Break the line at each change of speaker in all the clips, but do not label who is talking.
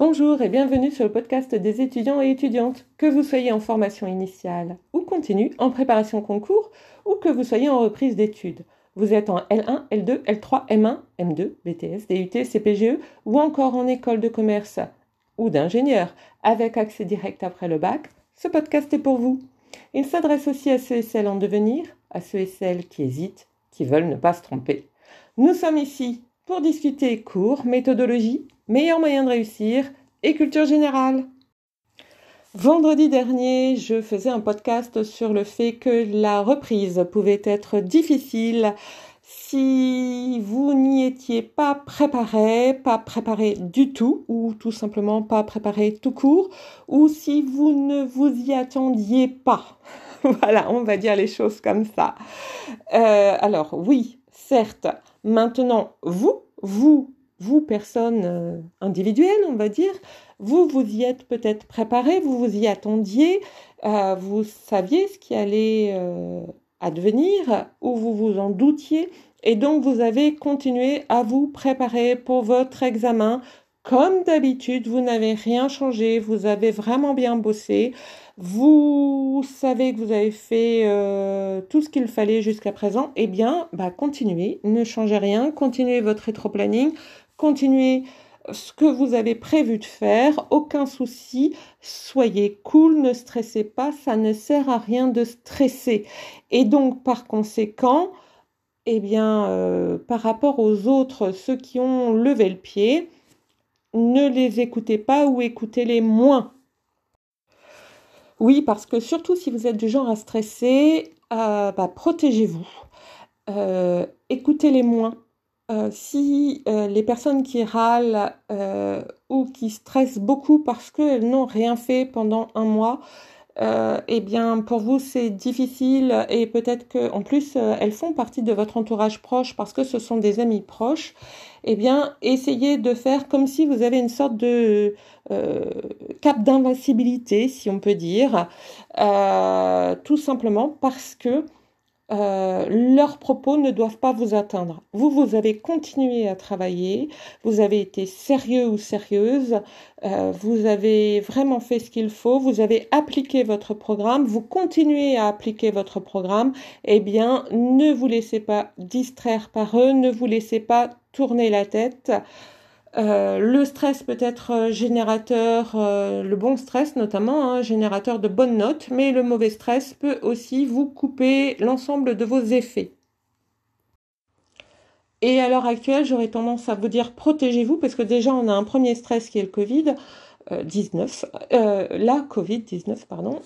Bonjour et bienvenue sur le podcast des étudiants et étudiantes, que vous soyez en formation initiale ou continue, en préparation concours ou que vous soyez en reprise d'études. Vous êtes en L1, L2, L3, M1, M2, BTS, DUT, CPGE ou encore en école de commerce ou d'ingénieur avec accès direct après le bac, ce podcast est pour vous. Il s'adresse aussi à ceux et celles en devenir, à ceux et celles qui hésitent, qui veulent ne pas se tromper. Nous sommes ici pour discuter cours, méthodologie, meilleurs moyens de réussir et culture générale. Vendredi dernier, je faisais un podcast sur le fait que la reprise pouvait être difficile si vous n'y étiez pas préparé, pas préparé du tout, ou tout simplement pas préparé tout court, ou si vous ne vous y attendiez pas. voilà, on va dire les choses comme ça. Euh, alors oui, certes, Maintenant, vous, vous, vous, personne euh, individuelle, on va dire, vous, vous y êtes peut-être préparé, vous vous y attendiez, euh, vous saviez ce qui allait euh, advenir, ou vous vous en doutiez, et donc vous avez continué à vous préparer pour votre examen. Comme d'habitude, vous n'avez rien changé, vous avez vraiment bien bossé. Vous savez que vous avez fait tout ce qu'il fallait jusqu'à présent, eh bien, bah, continuez, ne changez rien, continuez votre rétro-planning, continuez ce que vous avez prévu de faire, aucun souci, soyez cool, ne stressez pas, ça ne sert à rien de stresser. Et donc, par conséquent, eh bien, euh, par rapport aux autres, ceux qui ont levé le pied, ne les écoutez pas ou écoutez-les moins oui, parce que surtout si vous êtes du genre à stresser, euh, bah, protégez-vous. Euh, écoutez-les moins. Euh, si les personnes qui râlent ou qui stressent beaucoup parce qu'elles n'ont rien fait pendant un mois, eh bien pour vous c'est difficile et peut-être que en plus elles font partie de votre entourage proche parce que ce sont des amis proches. Eh bien, essayez de faire comme si vous avez une sorte de euh, cap d'invincibilité, si on peut dire, euh, tout simplement parce que euh, leurs propos ne doivent pas vous atteindre. Vous, vous avez continué à travailler, vous avez été sérieux ou sérieuse, euh, vous avez vraiment fait ce qu'il faut, vous avez appliqué votre programme, vous continuez à appliquer votre programme, eh bien, ne vous laissez pas distraire par eux, ne vous laissez pas tourner la tête. Euh, le stress peut être euh, générateur, euh, le bon stress notamment, hein, générateur de bonnes notes, mais le mauvais stress peut aussi vous couper l'ensemble de vos effets. Et à l'heure actuelle, j'aurais tendance à vous dire protégez-vous parce que déjà on a un premier stress qui est le Covid. 19, la Covid-19, pardon.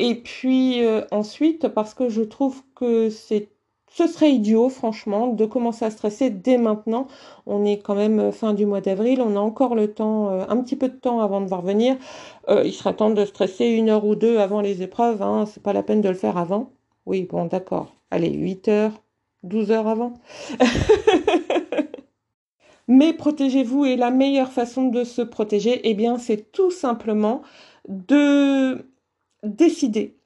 et puis ensuite, parce que je trouve que c'est ce serait idiot, franchement, de commencer à stresser dès maintenant. On est quand même euh, fin du mois d'avril, on a encore le temps, euh, un petit peu de temps avant de voir venir. Euh, il sera temps de stresser une heure ou deux avant les épreuves, hein, c'est pas la peine de le faire avant. Oui, bon, d'accord. Allez, 8 heures, 12 heures avant. Mais protégez-vous et la meilleure façon de se protéger, eh bien, c'est tout simplement de décider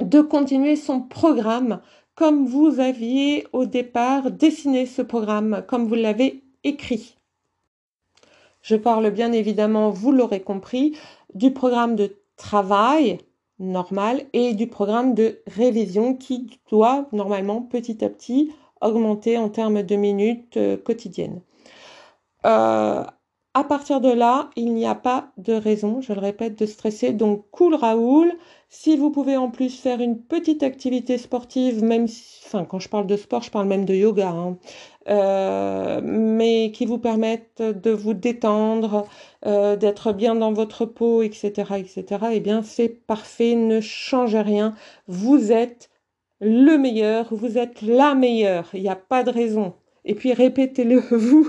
de continuer son programme comme vous aviez au départ dessiné ce programme, comme vous l'avez écrit. Je parle bien évidemment, vous l'aurez compris, du programme de travail normal et du programme de révision qui doit normalement petit à petit augmenter en termes de minutes euh, quotidiennes. Euh, à partir de là, il n'y a pas de raison, je le répète, de stresser. Donc, cool Raoul, si vous pouvez en plus faire une petite activité sportive, même si, enfin, quand je parle de sport, je parle même de yoga, hein, euh, mais qui vous permettent de vous détendre, euh, d'être bien dans votre peau, etc., etc., eh bien, c'est parfait, ne changez rien. Vous êtes le meilleur, vous êtes la meilleure, il n'y a pas de raison. Et puis, répétez-le vous.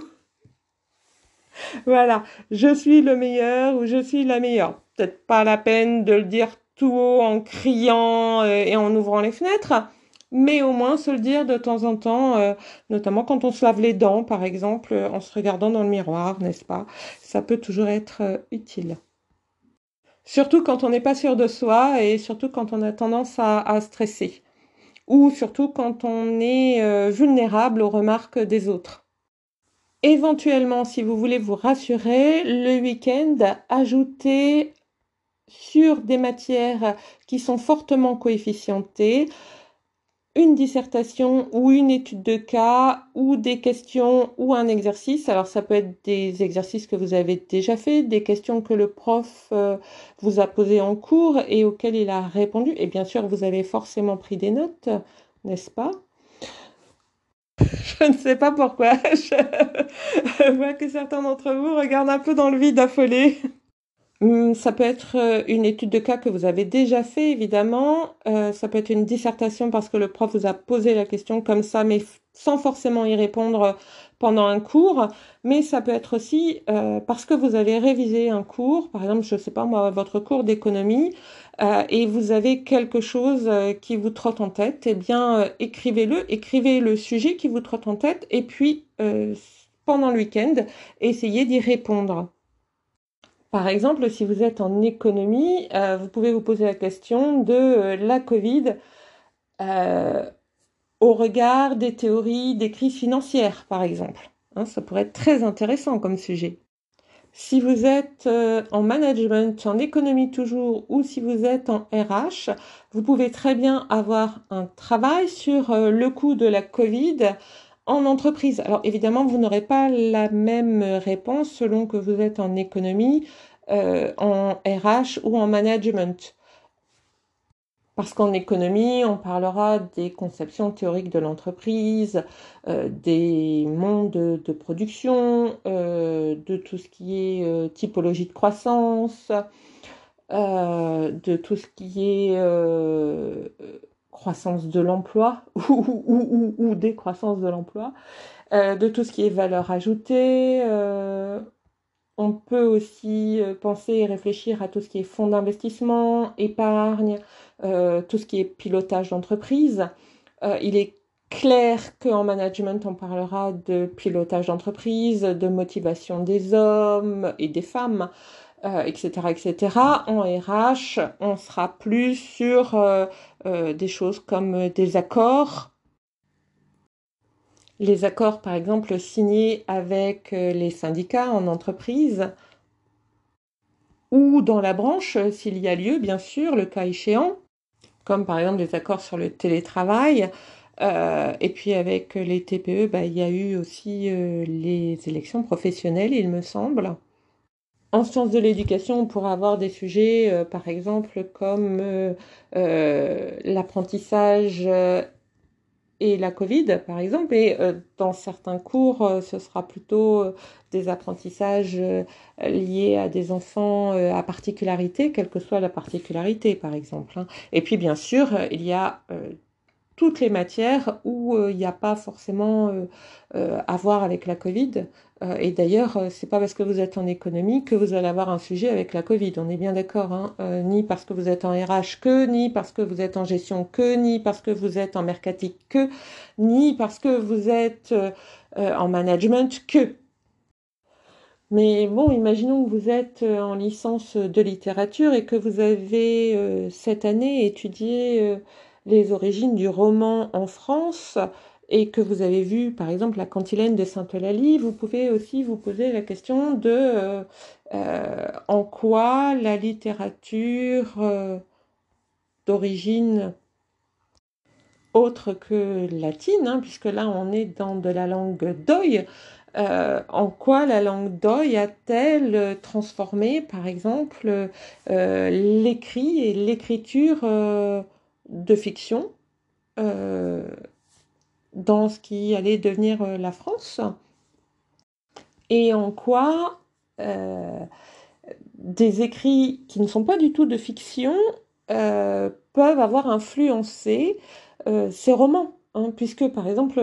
voilà, je suis le meilleur ou je suis la meilleure. Peut-être pas la peine de le dire tout haut en criant euh, et en ouvrant les fenêtres, mais au moins se le dire de temps en temps, euh, notamment quand on se lave les dents, par exemple, euh, en se regardant dans le miroir, n'est-ce pas? Ça peut toujours être utile. Surtout quand on n'est pas sûr de soi et surtout quand on a tendance à, stresser. Ou surtout quand on est vulnérable aux remarques des autres. Éventuellement, si vous voulez vous rassurer, le week-end, ajoutez sur des matières qui sont fortement coefficientées une dissertation ou une étude de cas ou des questions ou un exercice. Alors ça peut être des exercices que vous avez déjà fait, des questions que le prof euh, vous a posées en cours et auxquelles il a répondu. Et bien sûr, vous avez forcément pris des notes, n'est-ce pas? Je ne sais pas pourquoi. Je vois que certains d'entre vous regardent un peu dans le vide affolé. Hmm, ça peut être euh, une étude de cas que vous avez déjà fait, évidemment. Euh, ça peut être une dissertation parce que le prof vous a posé la question comme ça, mais sans forcément y répondre pendant un cours. Mais ça peut être aussi euh, parce que vous avez révisé un cours, par exemple, je ne sais pas moi, votre cours d'économie, et vous avez quelque chose qui vous trotte en tête. Eh bien, écrivez-le, écrivez le sujet qui vous trotte en tête, et puis pendant le week-end, essayez d'y répondre. Par exemple, si vous êtes en économie, euh, vous pouvez vous poser la question de euh, la Covid euh, au regard des théories des crises financières, par exemple. Hein, ça pourrait être très intéressant comme sujet. Si vous êtes en management, en économie toujours, ou si vous êtes en RH, vous pouvez très bien avoir un travail sur le coût de la Covid en entreprise. Alors évidemment, vous n'aurez pas la même réponse selon que vous êtes en économie, euh, en RH ou en management. Parce qu'en économie, on parlera des conceptions théoriques de l'entreprise, euh, des mondes de, production, euh, de tout ce qui est typologie de croissance, de tout ce qui est croissance de l'emploi ou, décroissance de l'emploi, euh, de tout ce qui est valeur ajoutée. Euh, on peut aussi euh, penser et réfléchir à tout ce qui est fonds d'investissement, épargne, tout ce qui est pilotage d'entreprise. il est clair qu'en management, on parlera de pilotage d'entreprise, de motivation des hommes et des femmes euh, etc. En RH, on sera plus sur euh, euh, des choses comme des accords. Les accords, par exemple, signés avec les syndicats en entreprise ou dans la branche, s'il y a lieu, bien sûr, le cas échéant, comme par exemple les accords sur le télétravail. et puis avec les TPE, bah, il y a eu aussi les élections professionnelles, il me semble. En sciences de l'éducation, on pourra avoir des sujets, euh, par exemple, comme euh, euh, l'apprentissage et la Covid, par exemple. Et dans certains cours, ce sera plutôt des apprentissages liés à des enfants à particularité, quelle que soit la particularité, par exemple. Hein. Et puis, bien sûr, il y a toutes les matières où il n'y a pas forcément à voir avec la Covid. Euh, et d'ailleurs, euh, c'est pas parce que vous êtes en économie que vous allez avoir un sujet avec la Covid. On est bien d'accord, hein euh, ni parce que vous êtes en RH que, ni parce que vous êtes en gestion que, ni parce que vous êtes en mercatique que, ni parce que vous êtes en management que. Mais bon, imaginons que vous êtes en licence de littérature et que vous avez cette année étudié les origines du roman en France et que vous avez vu par exemple la cantilène de Sainte-Eulalie, vous pouvez aussi vous poser la question de euh, euh, en quoi la littérature euh, d'origine autre que latine, hein, puisque là on est dans de la langue d'oï, en quoi la langue d'oï a-t-elle transformé par exemple l'écrit et l'écriture de fiction dans ce qui allait devenir euh, la France et en quoi euh, des écrits qui ne sont pas du tout de fiction euh, peuvent avoir influencé ces romans. Hein, puisque, par exemple,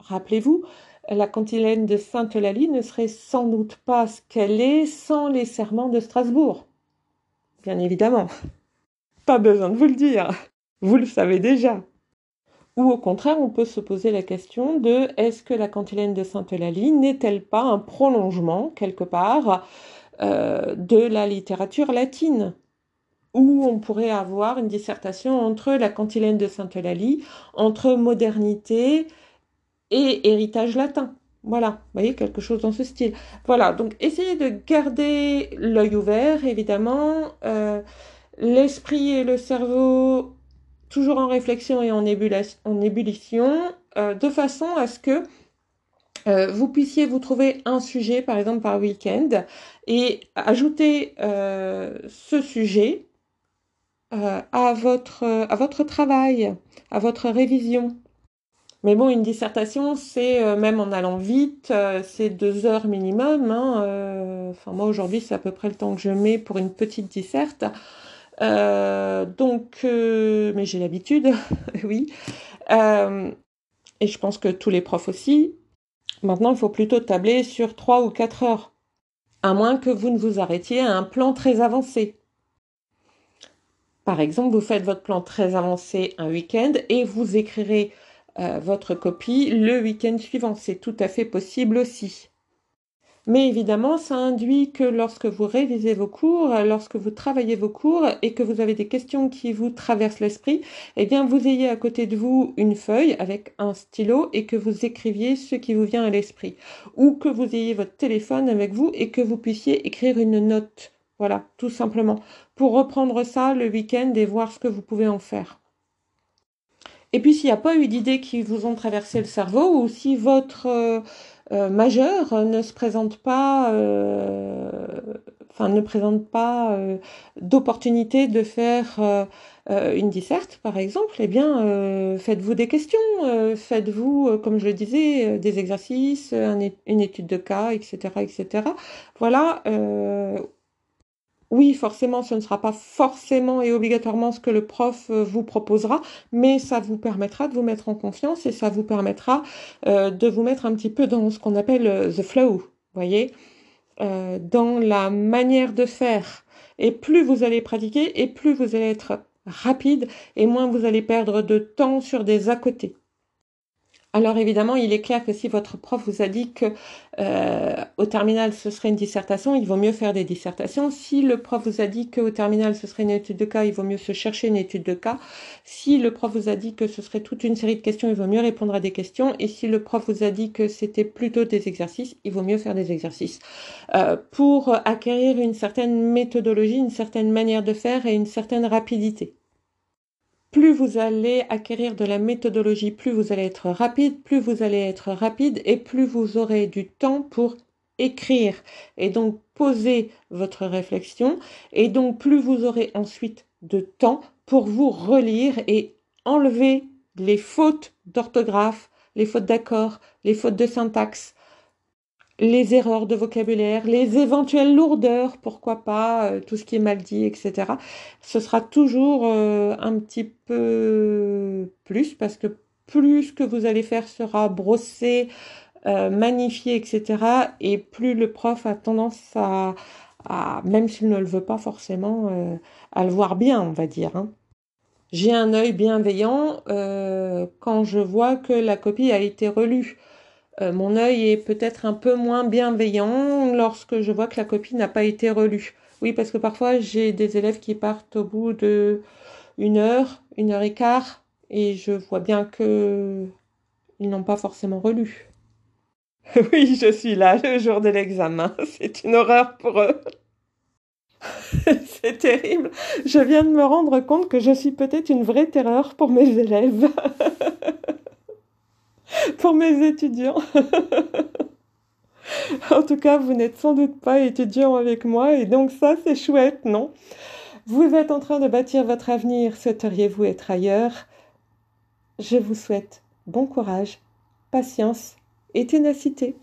rappelez-vous, la cantilène de Sainte-Eulalie ne serait sans doute pas ce qu'elle est sans les serments de Strasbourg. Bien évidemment. Pas besoin de vous le dire. Vous le savez déjà. Ou au contraire, on peut se poser la question de est-ce que la cantilène de Sainte-Eulalie n'est-elle pas un prolongement, quelque part, euh, de la littérature latine? Où on pourrait avoir une dissertation entre la cantilène de Sainte-Eulalie, entre modernité et héritage latin, Voilà, vous voyez, quelque chose dans ce style. Voilà, donc essayez de garder l'œil ouvert, évidemment. Euh, l'esprit et le cerveau toujours en réflexion et en, ébullition, euh, de façon à ce que euh, vous puissiez vous trouver un sujet, par exemple par week-end, et ajouter ce sujet à, votre, travail, à votre révision. Mais bon, une dissertation, c'est euh, même en allant vite, euh, c'est deux heures minimum. Hein, euh, enfin, moi aujourd'hui, c'est à peu près le temps que je mets pour une petite disserte. Donc, mais j'ai l'habitude, oui. et je pense que tous les profs aussi. Maintenant, il faut plutôt tabler sur trois ou quatre heures, à moins que vous ne vous arrêtiez à un plan très avancé. Par exemple, vous faites votre plan très avancé un week-end et vous écrirez euh, votre copie le week-end suivant. C'est tout à fait possible aussi. Mais évidemment, ça induit que lorsque vous révisez vos cours, lorsque vous travaillez vos cours et que vous avez des questions qui vous traversent l'esprit, eh bien, vous ayez à côté de vous une feuille avec un stylo et que vous écriviez ce qui vous vient à l'esprit. Ou que vous ayez votre téléphone avec vous et que vous puissiez écrire une note. Voilà, tout simplement. Pour reprendre ça le week-end et voir ce que vous pouvez en faire. Et puis s'il n'y a pas eu d'idées qui vous ont traversé le cerveau ou si votre euh, euh, majeur ne se présente pas, euh, enfin ne présente pas d'opportunité de faire une disserte par exemple, eh bien faites-vous des questions, faites-vous, comme je le disais, des exercices, une étude de cas, etc., etc. Voilà oui, forcément, ce ne sera pas forcément et obligatoirement ce que le prof euh, vous proposera, mais ça vous permettra de vous mettre en confiance et ça vous permettra euh, de vous mettre un petit peu dans ce qu'on appelle euh, the flow, voyez, dans la manière de faire. Et plus vous allez pratiquer, et plus vous allez être rapide, et moins vous allez perdre de temps sur des à côté. Alors évidemment, il est clair que si votre prof vous a dit que euh, au terminal ce serait une dissertation, il vaut mieux faire des dissertations. Si le prof vous a dit qu'au terminal ce serait une étude de cas, il vaut mieux se chercher une étude de cas. Si le prof vous a dit que ce serait toute une série de questions, il vaut mieux répondre à des questions. Et si le prof vous a dit que c'était plutôt des exercices, il vaut mieux faire des exercices euh, pour acquérir une certaine méthodologie, une certaine manière de faire et une certaine rapidité plus vous allez acquérir de la méthodologie, plus vous allez être rapide, plus vous allez être rapide et plus vous aurez du temps pour écrire et donc poser votre réflexion. Et donc plus vous aurez ensuite de temps pour vous relire et enlever les fautes d'orthographe, les fautes d'accord, les fautes de syntaxe, les erreurs de vocabulaire, les éventuelles lourdeurs, pourquoi pas, euh, tout ce qui est mal dit, etc. Ce sera toujours euh, un petit peu plus parce que plus que vous allez faire sera brossé, euh, magnifié, etc. Et plus le prof a tendance à, même s'il ne le veut pas forcément, à le voir bien, on va dire. Hein. J'ai un œil bienveillant quand je vois que la copie a été relue. Euh, mon œil est peut-être un peu moins bienveillant lorsque je vois que la copie n'a pas été relue. Oui, parce que parfois j'ai des élèves qui partent au bout de une heure, une heure et quart, et je vois bien que ils n'ont pas forcément relu. oui, je suis là le jour de l'examen. C'est une horreur pour eux. C'est terrible. Je viens de me rendre compte que je suis peut-être une vraie terreur pour mes élèves. Pour mes étudiants. en tout cas, vous n'êtes sans doute pas étudiant avec moi et donc ça, c'est chouette, non? Vous êtes en train de bâtir votre avenir, souhaiteriez-vous être ailleurs? Je vous souhaite bon courage, patience et ténacité.